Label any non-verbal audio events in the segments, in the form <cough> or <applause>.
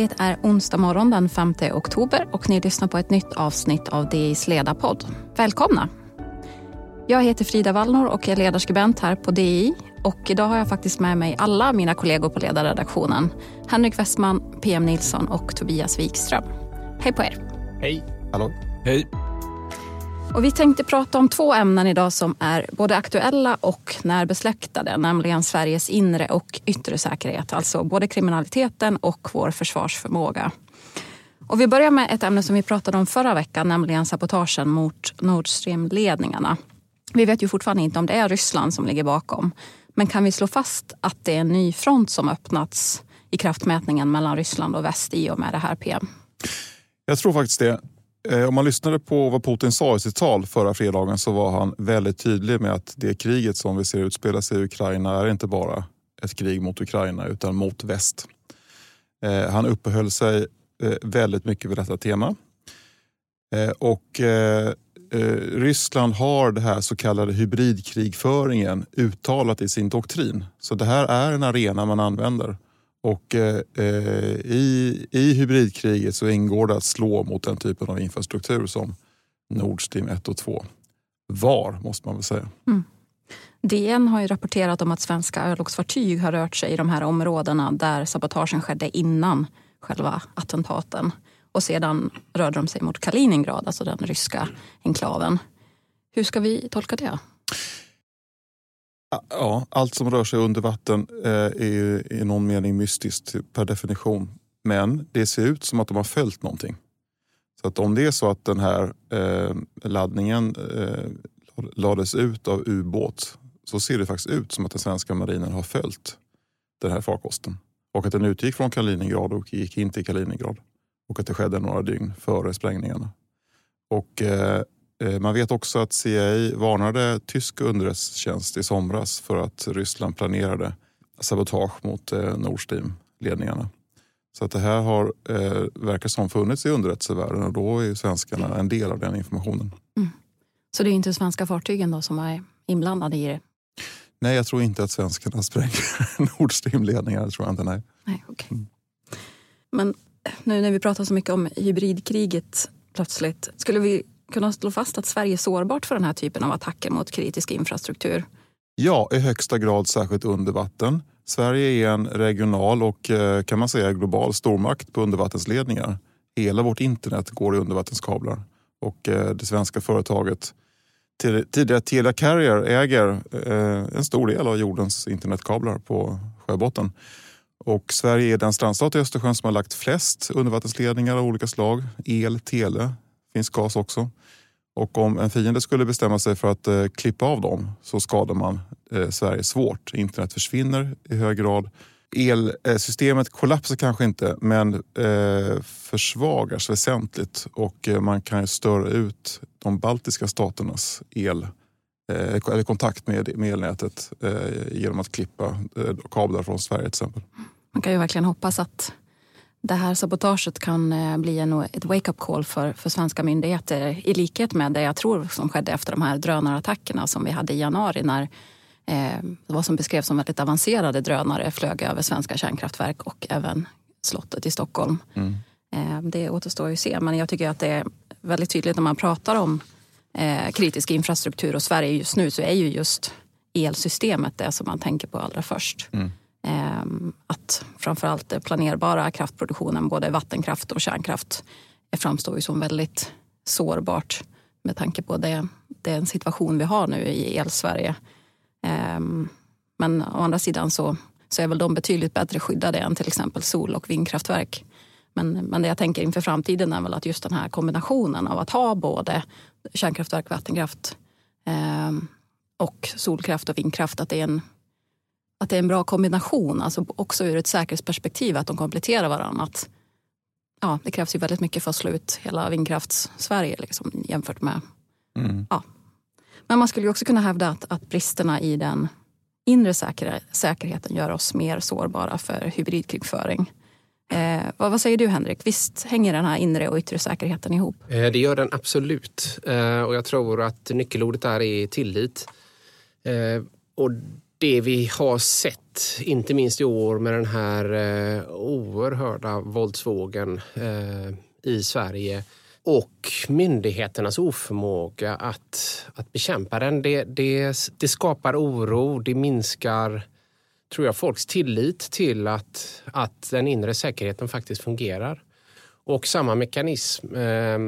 Det är onsdag morgon den 5 oktober och ni lyssnar på ett nytt avsnitt av DIs ledarpodd. Välkomna! Jag heter Frida Wallnor och är ledarskribent här på DI. Och idag har jag faktiskt med mig alla mina kollegor på ledarredaktionen. Henrik Westman, PM Nilsson och Tobias Wikström. Hej på er! Hej! Hallå? Hej! Och vi tänkte prata om två ämnen idag som är både aktuella och närbesläktade, nämligen Sveriges inre och yttre säkerhet, alltså både kriminaliteten och vår försvarsförmåga. Och vi börjar med ett ämne som vi pratade om förra veckan, nämligen sabotagen mot Nord Stream-ledningarna. Vi vet ju fortfarande inte om det är Ryssland som ligger bakom. Men kan vi slå fast att det är en ny front som öppnats i kraftmätningen mellan Ryssland och väst i och med det här PM? Jag tror faktiskt det. Eh, om man lyssnade på vad Putin sa i sitt tal förra fredagen så var han väldigt tydlig med att det kriget som vi ser utspela sig i Ukraina är inte bara ett krig mot Ukraina utan mot väst. Eh, han uppehöll sig eh, väldigt mycket vid detta tema. Och Ryssland har det här så kallade hybridkrigföringen uttalat i sin doktrin. Så det här är en arena man använder och eh, eh, i, i hybridkriget så ingår det att slå mot den typen av infrastruktur som Nord Stream 1 och 2 var, måste man väl säga. Mm. DN har ju rapporterat om att svenska örlogsfartyg har rört sig i de här områdena där sabotagen skedde innan själva attentaten. Och sedan rörde de sig mot Kaliningrad, alltså den ryska enklaven. Hur ska vi tolka det? Ja, allt som rör sig under vatten eh, är ju i någon mening mystiskt per definition. Men det ser ut som att de har följt någonting. Så att om det är så att den här eh, laddningen eh, lades ut av ubåt så ser det faktiskt ut som att den svenska marinen har följt den här farkosten. Och att den utgick från Kaliningrad och gick in till Kaliningrad. Och att det skedde några dygn före sprängningarna. Och man vet också att CIA varnade tysk underrättelsetjänst i somras för att Ryssland planerade sabotage mot eh, Nord Stream-ledningarna. Så att det här har, eh, verkar som funnits i underrättelsevärlden och då är svenskarna en del av den informationen. Mm. Så det är inte svenska fartygen då som är inblandade i det? Nej, jag tror inte att svenskarna spränger <laughs> Nord Stream-ledningar. Tror jag inte, nej. nej okay. Mm. Men nu när vi pratar så mycket om hybridkriget plötsligt, skulle vi kunna slå fast att Sverige är sårbart för den här typen av attacker mot kritisk infrastruktur? Ja, i högsta grad särskilt under vatten. Sverige är en regional och eh, kan man säga global stormakt på undervattensledningar. Hela vårt internet går i undervattenskablar och eh, det svenska företaget tidigare Telia Carrier äger eh, en stor del av jordens internetkablar på sjöbotten. Och Sverige är den strandstat i Östersjön som har lagt flest undervattensledningar av olika slag. El, tele, finns gas också. Och om en fiende skulle bestämma sig för att eh, klippa av dem så skadar man eh, Sverige svårt. Internet försvinner i hög grad. Elsystemet eh, kollapsar kanske inte men eh, försvagas väsentligt och eh, man kan störa ut de baltiska staternas el eh, eller kontakt med, med elnätet eh, genom att klippa eh, kablar från Sverige till exempel. Man kan ju verkligen hoppas att det här sabotaget kan eh, bli en, ett wake-up call för, för svenska myndigheter i likhet med det jag tror som skedde efter de här drönarattackerna som vi hade i januari när eh, vad som beskrevs som väldigt avancerade drönare flög över svenska kärnkraftverk och även slottet i Stockholm. Mm. Eh, det återstår ju att se men jag tycker att det är väldigt tydligt när man pratar om eh, kritisk infrastruktur och Sverige just nu så är ju just elsystemet det som man tänker på allra först. Mm. Ehm, att framförallt den planerbara kraftproduktionen, både vattenkraft och kärnkraft, framstår ju som väldigt sårbart med tanke på det, den situation vi har nu i el-Sverige. Ehm, men å andra sidan så, så är väl de betydligt bättre skyddade än till exempel sol och vindkraftverk. Men, men det jag tänker inför framtiden är väl att just den här kombinationen av att ha både kärnkraftverk, vattenkraft eh, och solkraft och vindkraft, att det är en att det är en bra kombination, alltså också ur ett säkerhetsperspektiv, att de kompletterar varandra. Att, ja, det krävs ju väldigt mycket för att slå ut hela vindkrafts-Sverige liksom, jämfört med... Mm. Ja. Men man skulle också kunna hävda att, att bristerna i den inre säker säkerheten gör oss mer sårbara för hybridkrigföring. Eh, vad, vad, säger du Henrik? Visst hänger den här inre och yttre säkerheten ihop? Eh, det gör den absolut. Eh, och jag tror att nyckelordet där är tillit. Eh, och det vi har sett, inte minst i år med den här eh, oerhörda våldsvågen eh, i Sverige och myndigheternas oförmåga att, att bekämpa den. Det, det, det skapar oro, det minskar tror jag, folks tillit till att, att den inre säkerheten faktiskt fungerar. Och samma mekanism eh,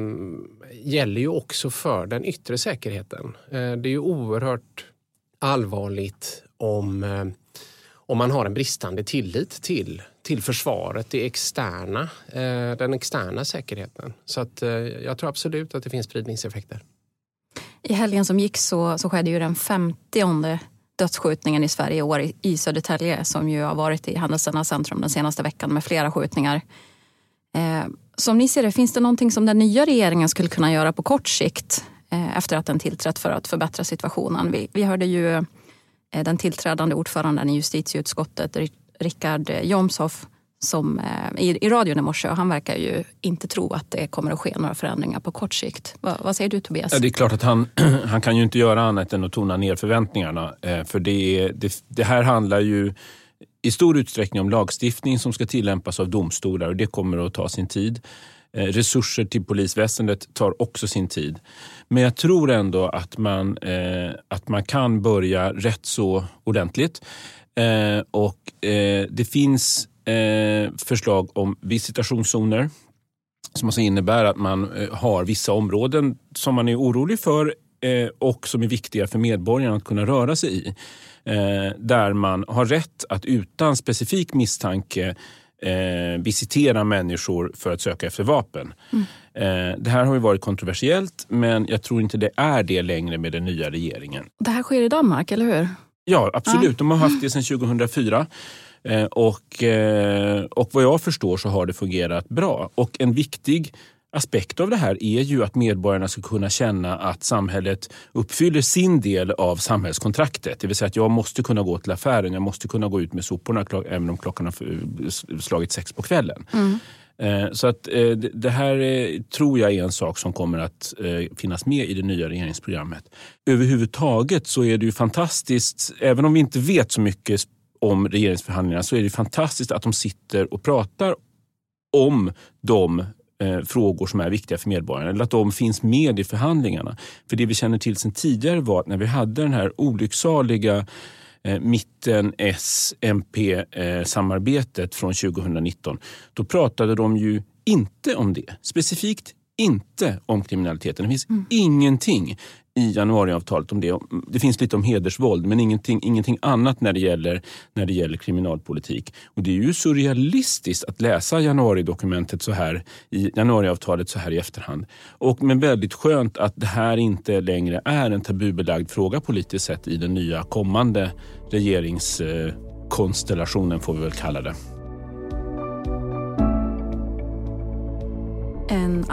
gäller ju också för den yttre säkerheten. Eh, det är ju oerhört allvarligt om, eh, om man har en bristande tillit till, till försvaret, det externa, eh, den externa säkerheten. Så att, eh, jag tror absolut att det finns spridningseffekter. I helgen som gick så, så skedde ju den 50 dödsskjutningen i Sverige i år i Södertälje som ju har varit i händelsernas centrum den senaste veckan med flera skjutningar. Eh, som ni ser det, finns det någonting som den nya regeringen skulle kunna göra på kort sikt Eh, efter att den tillträtt för att förbättra situationen? Vi, vi hörde ju eh, den tillträdande ordföranden i justitieutskottet, Richard Jomshof, som, eh, i, i radion i morse. Och han verkar ju inte tro att det kommer att ske några förändringar på kort sikt. Va, vad säger du Tobias? Ja, det är klart att han, <clears throat> han kan ju inte göra annat än att tona ner förväntningarna. För det, det, det här handlar ju i stor utsträckning om lagstiftning som ska tillämpas av domstolar och det kommer att ta sin tid. Eh, resurser till polisväsendet tar också sin tid. Men jag tror ändå att man, eh, att man kan börja rätt så ordentligt. Eh, och eh, Det finns eh, förslag om visitationszoner som alltså innebär att man eh, har vissa områden som man är orolig för eh, och som är viktiga för medborgarna att kunna röra sig i där man har rätt att utan specifik misstanke eh, visitera människor för att söka efter vapen. Mm. Eh, det här har ju varit kontroversiellt men jag tror inte det är det längre med den nya regeringen. Det här sker i Danmark, eller hur? Ja, absolut. Ja. De har haft det sedan 2004. Eh, och, eh, och vad jag förstår så har det fungerat bra. Och en viktig aspekt av det här är ju att medborgarna ska kunna känna att samhället uppfyller sin del av samhällskontraktet. Det vill säga att jag måste kunna gå till affären, jag måste kunna gå ut med soporna även om klockan har slagit sex på kvällen. Mm. Eh, så att eh, det här tror jag är en sak som kommer att eh, finnas med i det nya regeringsprogrammet. Överhuvudtaget så är det ju fantastiskt, även om vi inte vet så mycket om regeringsförhandlingarna, så är det fantastiskt att de sitter och pratar om de eh, frågor som är viktiga för medborgarna eller att de finns med i förhandlingarna. För det vi känner till sedan tidigare var att när vi hade den här olycksaliga eh, mitten S-MP-samarbetet eh, från 2019, då pratade de ju inte om det. Specifikt inte om kriminaliteten. Det finns mm. ingenting i januariavtalet om det. Det finns lite om hedersvåld men ingenting, ingenting annat när det, gäller, när det gäller kriminalpolitik. Och Det är ju surrealistiskt att läsa januaridokumentet så här, i januariavtalet så här i efterhand. Och, men väldigt skönt att det här inte längre är en tabubelagd fråga politiskt sett i den nya kommande regeringskonstellationen får vi väl kalla det.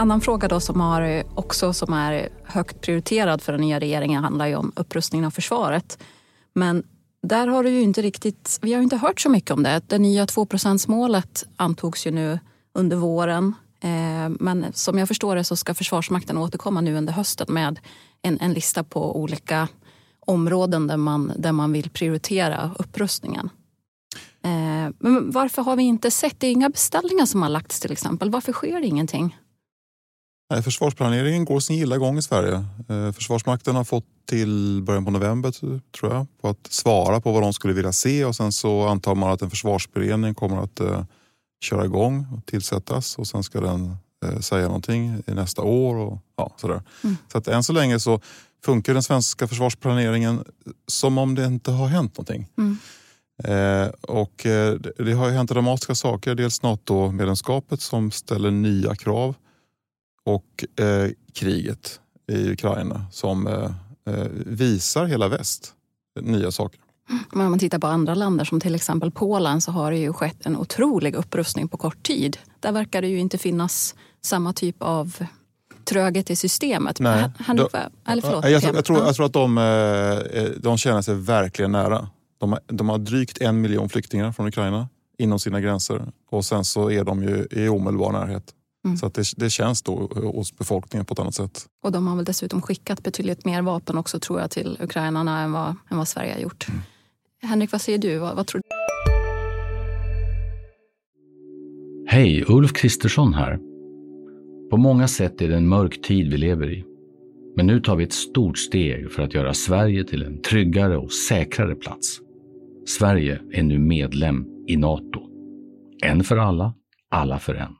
Annan fråga då som, har också, som är högt prioriterad för den nya regeringen handlar ju om upprustningen av försvaret. Men där har det ju inte riktigt, vi har inte hört så mycket om det. Det nya 2% målet antogs ju nu under våren. Eh, men som jag förstår det så ska Försvarsmakten återkomma nu under hösten med en, en lista på olika områden där man, där man vill prioritera upprustningen. Eh, men varför har vi inte sett, det är inga beställningar som har lagts till exempel. Varför sker det ingenting? Nej, försvarsplaneringen går sin gilla gång i Sverige. Eh, Försvarsmakten har fått till början på november tror jag på att svara på vad de skulle vilja se och sen så antar man att en försvarsberedning kommer att uh, köra igång och tillsättas och sen ska den uh, säga någonting i nästa år. Och, ja, sådär. Mm. Så att än så länge så funkar den svenska försvarsplaneringen som om det inte har hänt någonting. Mm. Eh, och eh, det har hänt dramatiska saker. Dels NATO-medlemskapet som ställer nya krav och eh, kriget i Ukraina som eh, eh, visar hela väst nya saker. Men om man tittar på andra länder som till exempel Polen så har det ju skett en otrolig upprustning på kort tid. Där verkar det ju inte finnas samma typ av tröghet i systemet. Nej, de, eller förlåt, jag, jag, tror, jag tror att de, eh, de känner sig verkligen nära. De har, de har drygt en miljon flyktingar från Ukraina inom sina gränser och sen så är de ju i omedelbar närhet. Mm. Så att det, det, känns då hos befolkningen på ett annat sätt. Och de har väl dessutom skickat betydligt mer vapen också tror jag till ukrainarna än vad, än vad Sverige har gjort. Mm. Henrik, vad säger du? Vad, vad tror du? Hej, Ulf Kristersson här. På många sätt är det en mörk tid vi lever i. Men nu tar vi ett stort steg för att göra Sverige till en tryggare och säkrare plats. Sverige är nu medlem i Nato. En för alla, alla för en.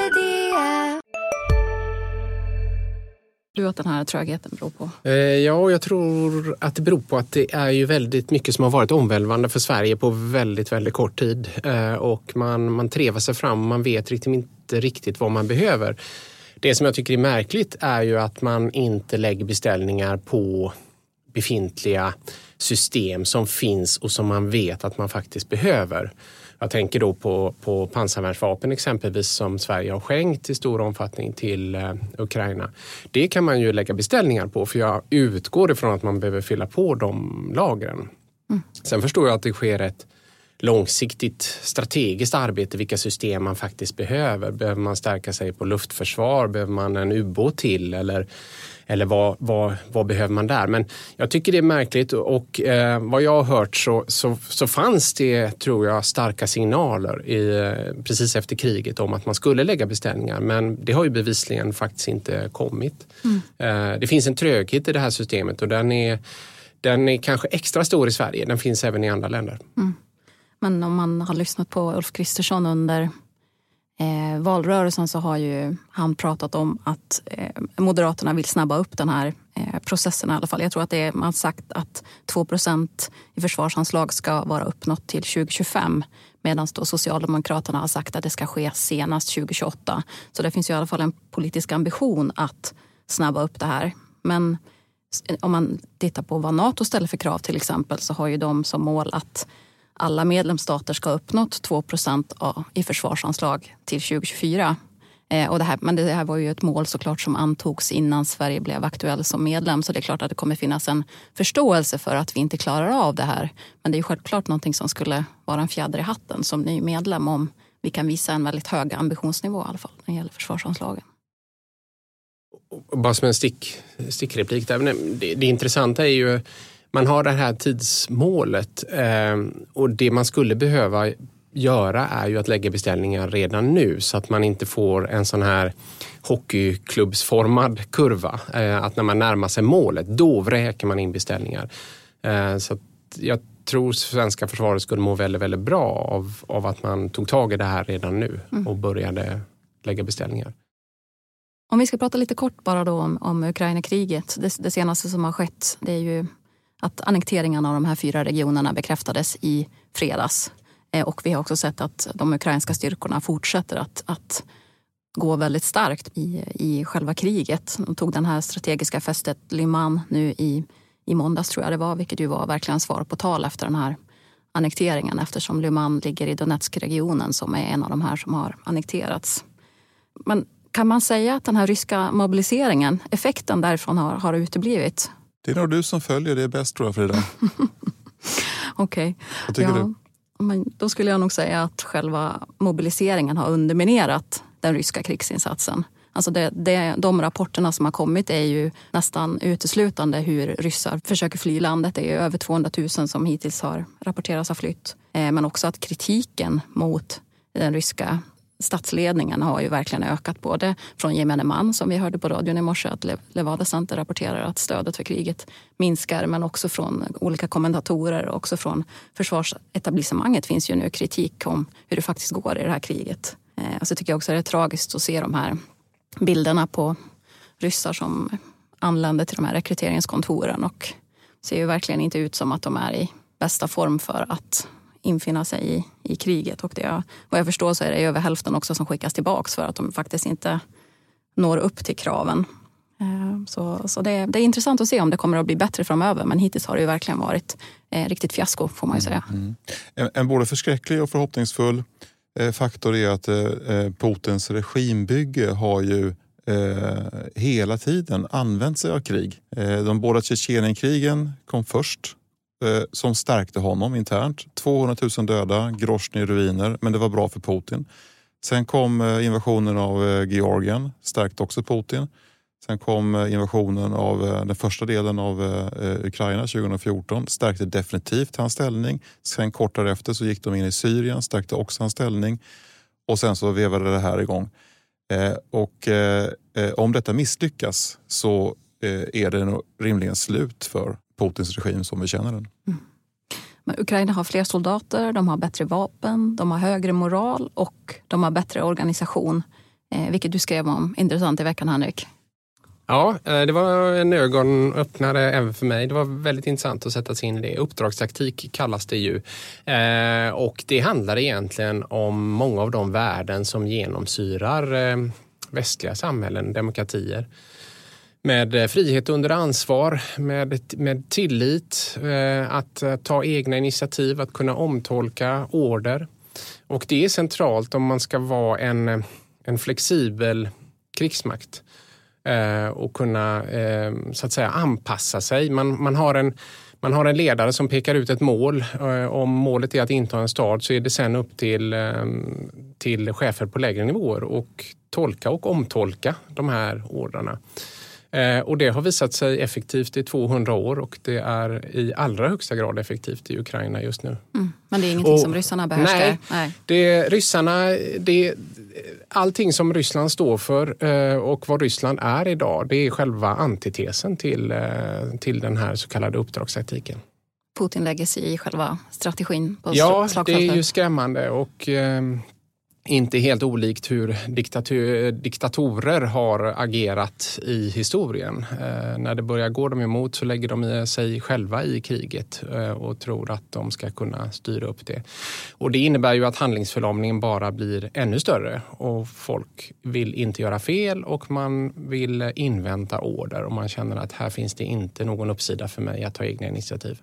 Du att den här trögheten beror på? Eh, ja, jag tror att det beror på att det är ju väldigt mycket som har varit omvälvande för Sverige på väldigt, väldigt kort tid. Eh, och man, man trevar sig fram och man vet riktigt, inte riktigt vad man behöver. Det som jag tycker är märkligt är ju att man inte lägger beställningar på befintliga system som finns och som man vet att man faktiskt behöver. Jag tänker då på, på pansarvärnsvapen exempelvis som Sverige har skänkt i stor omfattning till eh, Ukraina. Det kan man ju lägga beställningar på för jag utgår ifrån att man behöver fylla på de lagren. Mm. Sen förstår jag att det sker ett långsiktigt strategiskt arbete vilka system man faktiskt behöver. Behöver man stärka sig på luftförsvar? Behöver man en ubåt till? Eller, eller vad, vad, vad behöver man där? Men jag tycker det är märkligt och eh, vad jag har hört så, så, så, fanns det, tror jag, starka signaler i, eh, precis efter kriget om att man skulle lägga beställningar. Men det har ju bevisligen faktiskt inte kommit. Mm. Eh, det finns en tröghet i det här systemet och den är, den är kanske extra stor i Sverige. Den finns även i andra länder. Mm. Men om man har lyssnat på Ulf Kristersson under eh, valrörelsen så har ju han pratat om att eh, Moderaterna vill snabba upp den här eh, processen i alla fall. Jag tror att det är, man har sagt att 2% i försvarsanslag ska vara uppnått till 2025 medan då Socialdemokraterna har sagt att det ska ske senast 2028. Så det finns ju i alla fall en politisk ambition att snabba upp det här. Men om man tittar på vad Nato ställer för krav till exempel så har ju de som mål att alla medlemsstater ska ha uppnått 2 i försvarsanslag till 2024. Eh, och det här, men det här var ju ett mål såklart som antogs innan Sverige blev aktuell som medlem. Så det är klart att det kommer finnas en förståelse för att vi inte klarar av det här. Men det är självklart någonting som skulle vara en fjäder i hatten som ny medlem om vi kan visa en väldigt hög ambitionsnivå i alla fall när det gäller försvarsanslagen. Bara som en stick, stickreplik. Där. Det, det intressanta är ju man har det här tidsmålet eh, och det man skulle behöva göra är ju att lägga beställningar redan nu så att man inte får en sån här hockeyklubbsformad kurva. Eh, att när man närmar sig målet, då vräker man in beställningar. Eh, så jag tror svenska försvaret skulle må väldigt, väldigt bra av, av att man tog tag i det här redan nu mm. och började lägga beställningar. Om vi ska prata lite kort bara då om, om Ukraina-kriget. Det, det senaste som har skett det är ju att annekteringen av de här fyra regionerna bekräftades i fredags. Eh, och vi har också sett att de ukrainska styrkorna fortsätter att, att gå väldigt starkt i, i själva kriget. De tog den här strategiska fästet Lyman nu i, i måndags tror jag det var, vilket ju var verkligen svar på tal efter den här annekteringen eftersom Lyman ligger i Donetskregionen som är en av de här som har annekterats. Men kan man säga att den här ryska mobiliseringen, effekten därifrån har, har uteblivit? Det är nog du som följer det bäst tror jag Frida. <laughs> Okej. Okay. Vad ja, du? Men då skulle jag nog säga att själva mobiliseringen har underminerat den ryska krigsinsatsen. Alltså det, det, de rapporterna som har kommit är ju nästan uteslutande hur ryssar försöker fly landet. Det är över 200 000 som hittills har rapporterats ha flytt. Eh, men också att kritiken mot den ryska statsledningen har ju verkligen ökat. Både från gemene man, som vi hörde på radion i morse, att Levada Center rapporterar att stödet för kriget minskar. Men också från olika kommentatorer och också från försvarsetablissemanget finns ju nu kritik om hur det faktiskt går i det här kriget. Eh, och så tycker jag också att det är tragiskt att se de här bilderna på ryssar som anländer till de här rekryteringskontoren och ser ju verkligen inte ut som att de är i bästa form för att infinna sig i, i kriget. Och det, vad jag förstår så är det över hälften också som skickas tillbaks för att de faktiskt inte når upp till kraven. Eh, så, så det, det, är intressant att se om det kommer att bli bättre framöver men hittills har det ju verkligen varit eh, riktigt fiasko får man ju säga. Mm. mm. En, en både förskräcklig och förhoppningsfull eh, faktor är att eh, eh Putins regimbygge har ju eh, hela tiden använt sig av krig. Eh, de båda Tjetjenienkrigen kom först eh, som stärkte honom internt. 200 000 döda, Grosny i ruiner, men det var bra för Putin. Sen kom eh, invasionen av eh, Georgien, stärkte också Putin. Sen kom eh, invasionen av eh, den första delen av eh, eh, Ukraina 2014, stärkte definitivt hans ställning. Sen kort därefter så gick de in i Syrien, stärkte också hans ställning. Och sen så vevade det här igång. Och om detta misslyckas så är det nog rimligen slut för Putins regim som vi känner den. Mm. Men Ukraina har fler soldater, de har bättre vapen, de har högre moral och de har bättre organisation. Eh, vilket du skrev om intressant i veckan, Henrik. Ja, eh, det var en ögonöppnare även för mig. Det var väldigt intressant att sätta sig in i det. Uppdragstaktik kallas det ju. Eh, och det handlar egentligen om många av de värden som genomsyrar eh, västliga samhällen, demokratier med eh, frihet under ansvar, med, med tillit, eh, att eh, ta egna initiativ, att kunna omtolka order. Och det är centralt om man ska vara en, en flexibel krigsmakt och kunna så att säga anpassa sig. Man, man, har en, man har en ledare som pekar ut ett mål. Om målet är att inta en stad så är det sen upp till, till chefer på lägre nivåer och tolka och omtolka de här ordrarna. Eh, och det har visat sig effektivt i 200 år och det är i allra högsta grad effektivt i Ukraina just nu. Mm. Men det är ingenting och, som ryssarna behärskar? Nej, nej. Det, ryssarna, det, allting som Ryssland står för eh, och vad Ryssland är idag, det är själva antitesen till, eh, till den här så kallade uppdragstaktiken. Putin lägger sig i själva strategin på Ja, det är ju skrämmande och inte helt olikt hur diktatorer har agerat i historien. Eh, när det börjar gå dem emot så lägger de sig själva i kriget eh, och tror att de ska kunna styra upp det. Och det innebär ju att handlingsförlamningen bara blir ännu större och folk vill inte göra fel och man vill invänta order och man känner att här finns det inte någon uppsida för mig att ta egna initiativ.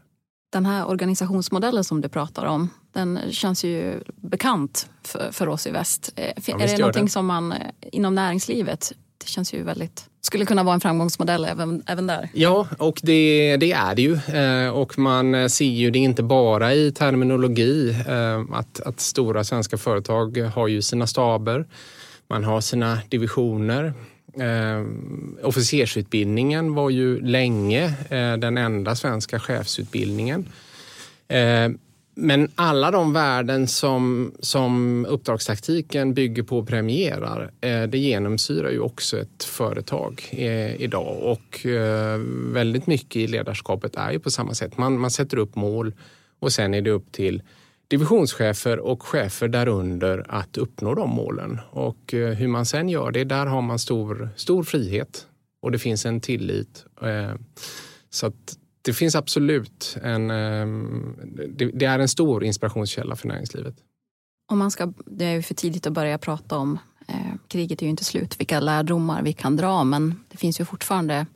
Den här organisationsmodellen som du pratar om, den känns ju bekant för, för oss i väst. Eh, ja, är det någonting det. som man eh, inom näringslivet, det känns ju väldigt skulle kunna vara en framgångsmodell även, även där. Ja, och det, det är det ju. Eh, och man ser ju det inte bara i terminologi. Att, att stora svenska företag har ju sina staber. Man har sina divisioner. Eh, officersutbildningen var ju länge eh, den enda svenska chefsutbildningen. Eh, men alla de värden som, som uppdragstaktiken bygger på och premierar, eh, det genomsyrar ju också ett företag eh, idag. Och eh, väldigt mycket i ledarskapet är ju på samma sätt. Man, man sätter upp mål och sen är det upp till divisionschefer och chefer därunder att uppnå de målen. Och eh, hur man sen gör det, där har man stor, stor frihet och det finns en tillit. Eh, så att det finns absolut en... Ehm, det är en stor inspirationskälla för näringslivet. Om man ska, det är ju för tidigt att börja prata om eh, kriget är ju inte slut, vilka lärdomar vi kan dra, men det finns ju fortfarande...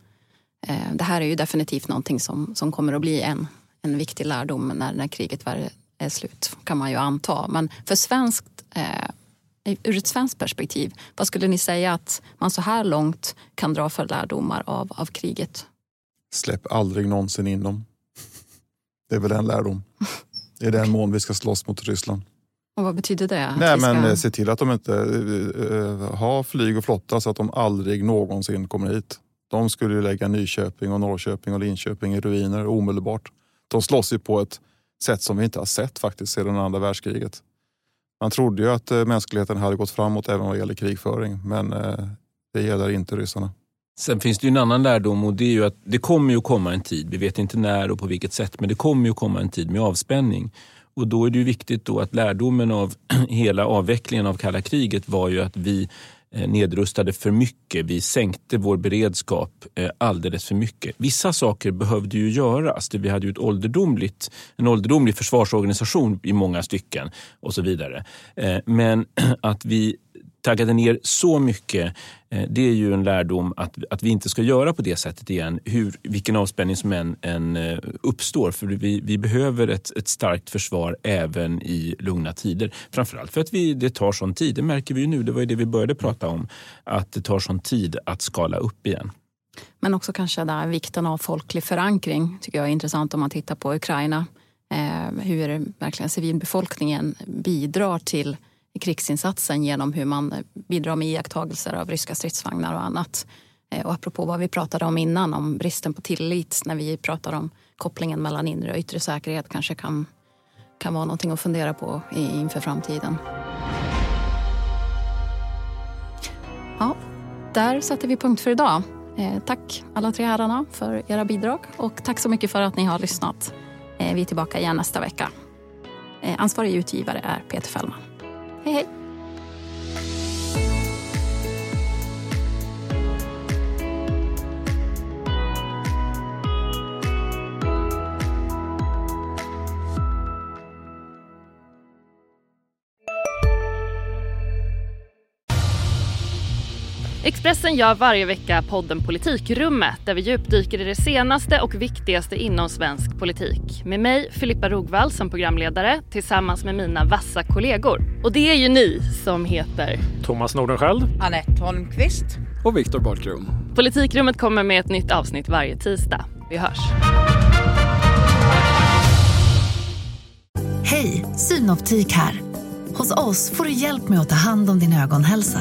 Det här är ju definitivt någonting som, som kommer att bli en, en viktig lärdom när, när kriget slut, kan man ju anta. Men för svenskt, eh, ur ett svenskt perspektiv, vad skulle ni säga att man så här långt kan dra för lärdomar av, av kriget? Släpp aldrig någonsin in dem. Det är väl en lärdom. I den mån vi ska slåss mot Ryssland. Och vad betyder det? Nej, ska... men eh, se till att de inte uh, har flyg och flotta så att de aldrig någonsin kommer hit. De skulle ju lägga Nyköping och Norrköping och Linköping i ruiner omedelbart. De slåss ju på ett sätt som vi inte har sett faktiskt sedan andra världskriget. Man trodde ju att eh, mänskligheten hade gått framåt även vad gäller krigföring, men eh, det gäller inte ryssarna. Sen finns det ju en annan lärdom och det är ju att det kommer ju komma en tid, vi vet inte när och på vilket sätt, men det kommer ju komma en tid med avspänning. Och då är det ju viktigt då att lärdomen av <clears throat> hela avvecklingen av kalla kriget var ju att vi Eh, nedrustade för mycket. Vi sänkte vår beredskap eh, alldeles för mycket. Vissa saker behövde ju göras. Vi hade ju ett ålderdomligt, en ålderdomlig försvarsorganisation i många stycken och så vidare. Eh, men <clears throat> att vi taggade ner så mycket. Eh, det är ju en lärdom att, att vi inte ska göra på det sättet igen, hur, vilken avspänning som än, än eh, uppstår. För vi, vi behöver ett, ett starkt försvar även i lugna tider. Framförallt för att vi, det tar sån tid. Det märker vi ju nu, det var ju det vi började prata om. Att det tar sån tid att skala upp igen. Men också kanske där vikten av folklig förankring tycker jag är intressant om man tittar på Ukraina. Eh, hur verkligen civilbefolkningen bidrar till krigsinsatsen genom hur man bidrar med iakttagelser av ryska stridsvagnar och annat. Eh, och apropå vad vi pratade om innan, om bristen på tillit när vi pratar om kopplingen mellan inre och yttre säkerhet kanske kan, kan vara någonting att fundera på inför framtiden. Ja, där sätter vi punkt för idag. Eh, tack alla tre herrarna för era bidrag och tack så mycket för att ni har lyssnat. Eh, vi är tillbaka igen nästa vecka. Ansvarig utgivare är Peter Fällman. Hej hej! Expressen gör varje vecka podden Politikrummet där vi djupdyker i det senaste och viktigaste inom svensk politik. Med mig, Filippa Rogvall, som programledare tillsammans med mina vassa kollegor. Och det är ju ni som heter Thomas Nordenskjöld, Anette Holmqvist och Viktor Bartkron. Politikrummet kommer med ett nytt avsnitt varje tisdag. Vi hörs. Hej, Synoptik här. Hos oss får du hjälp med att ta hand om din ögonhälsa.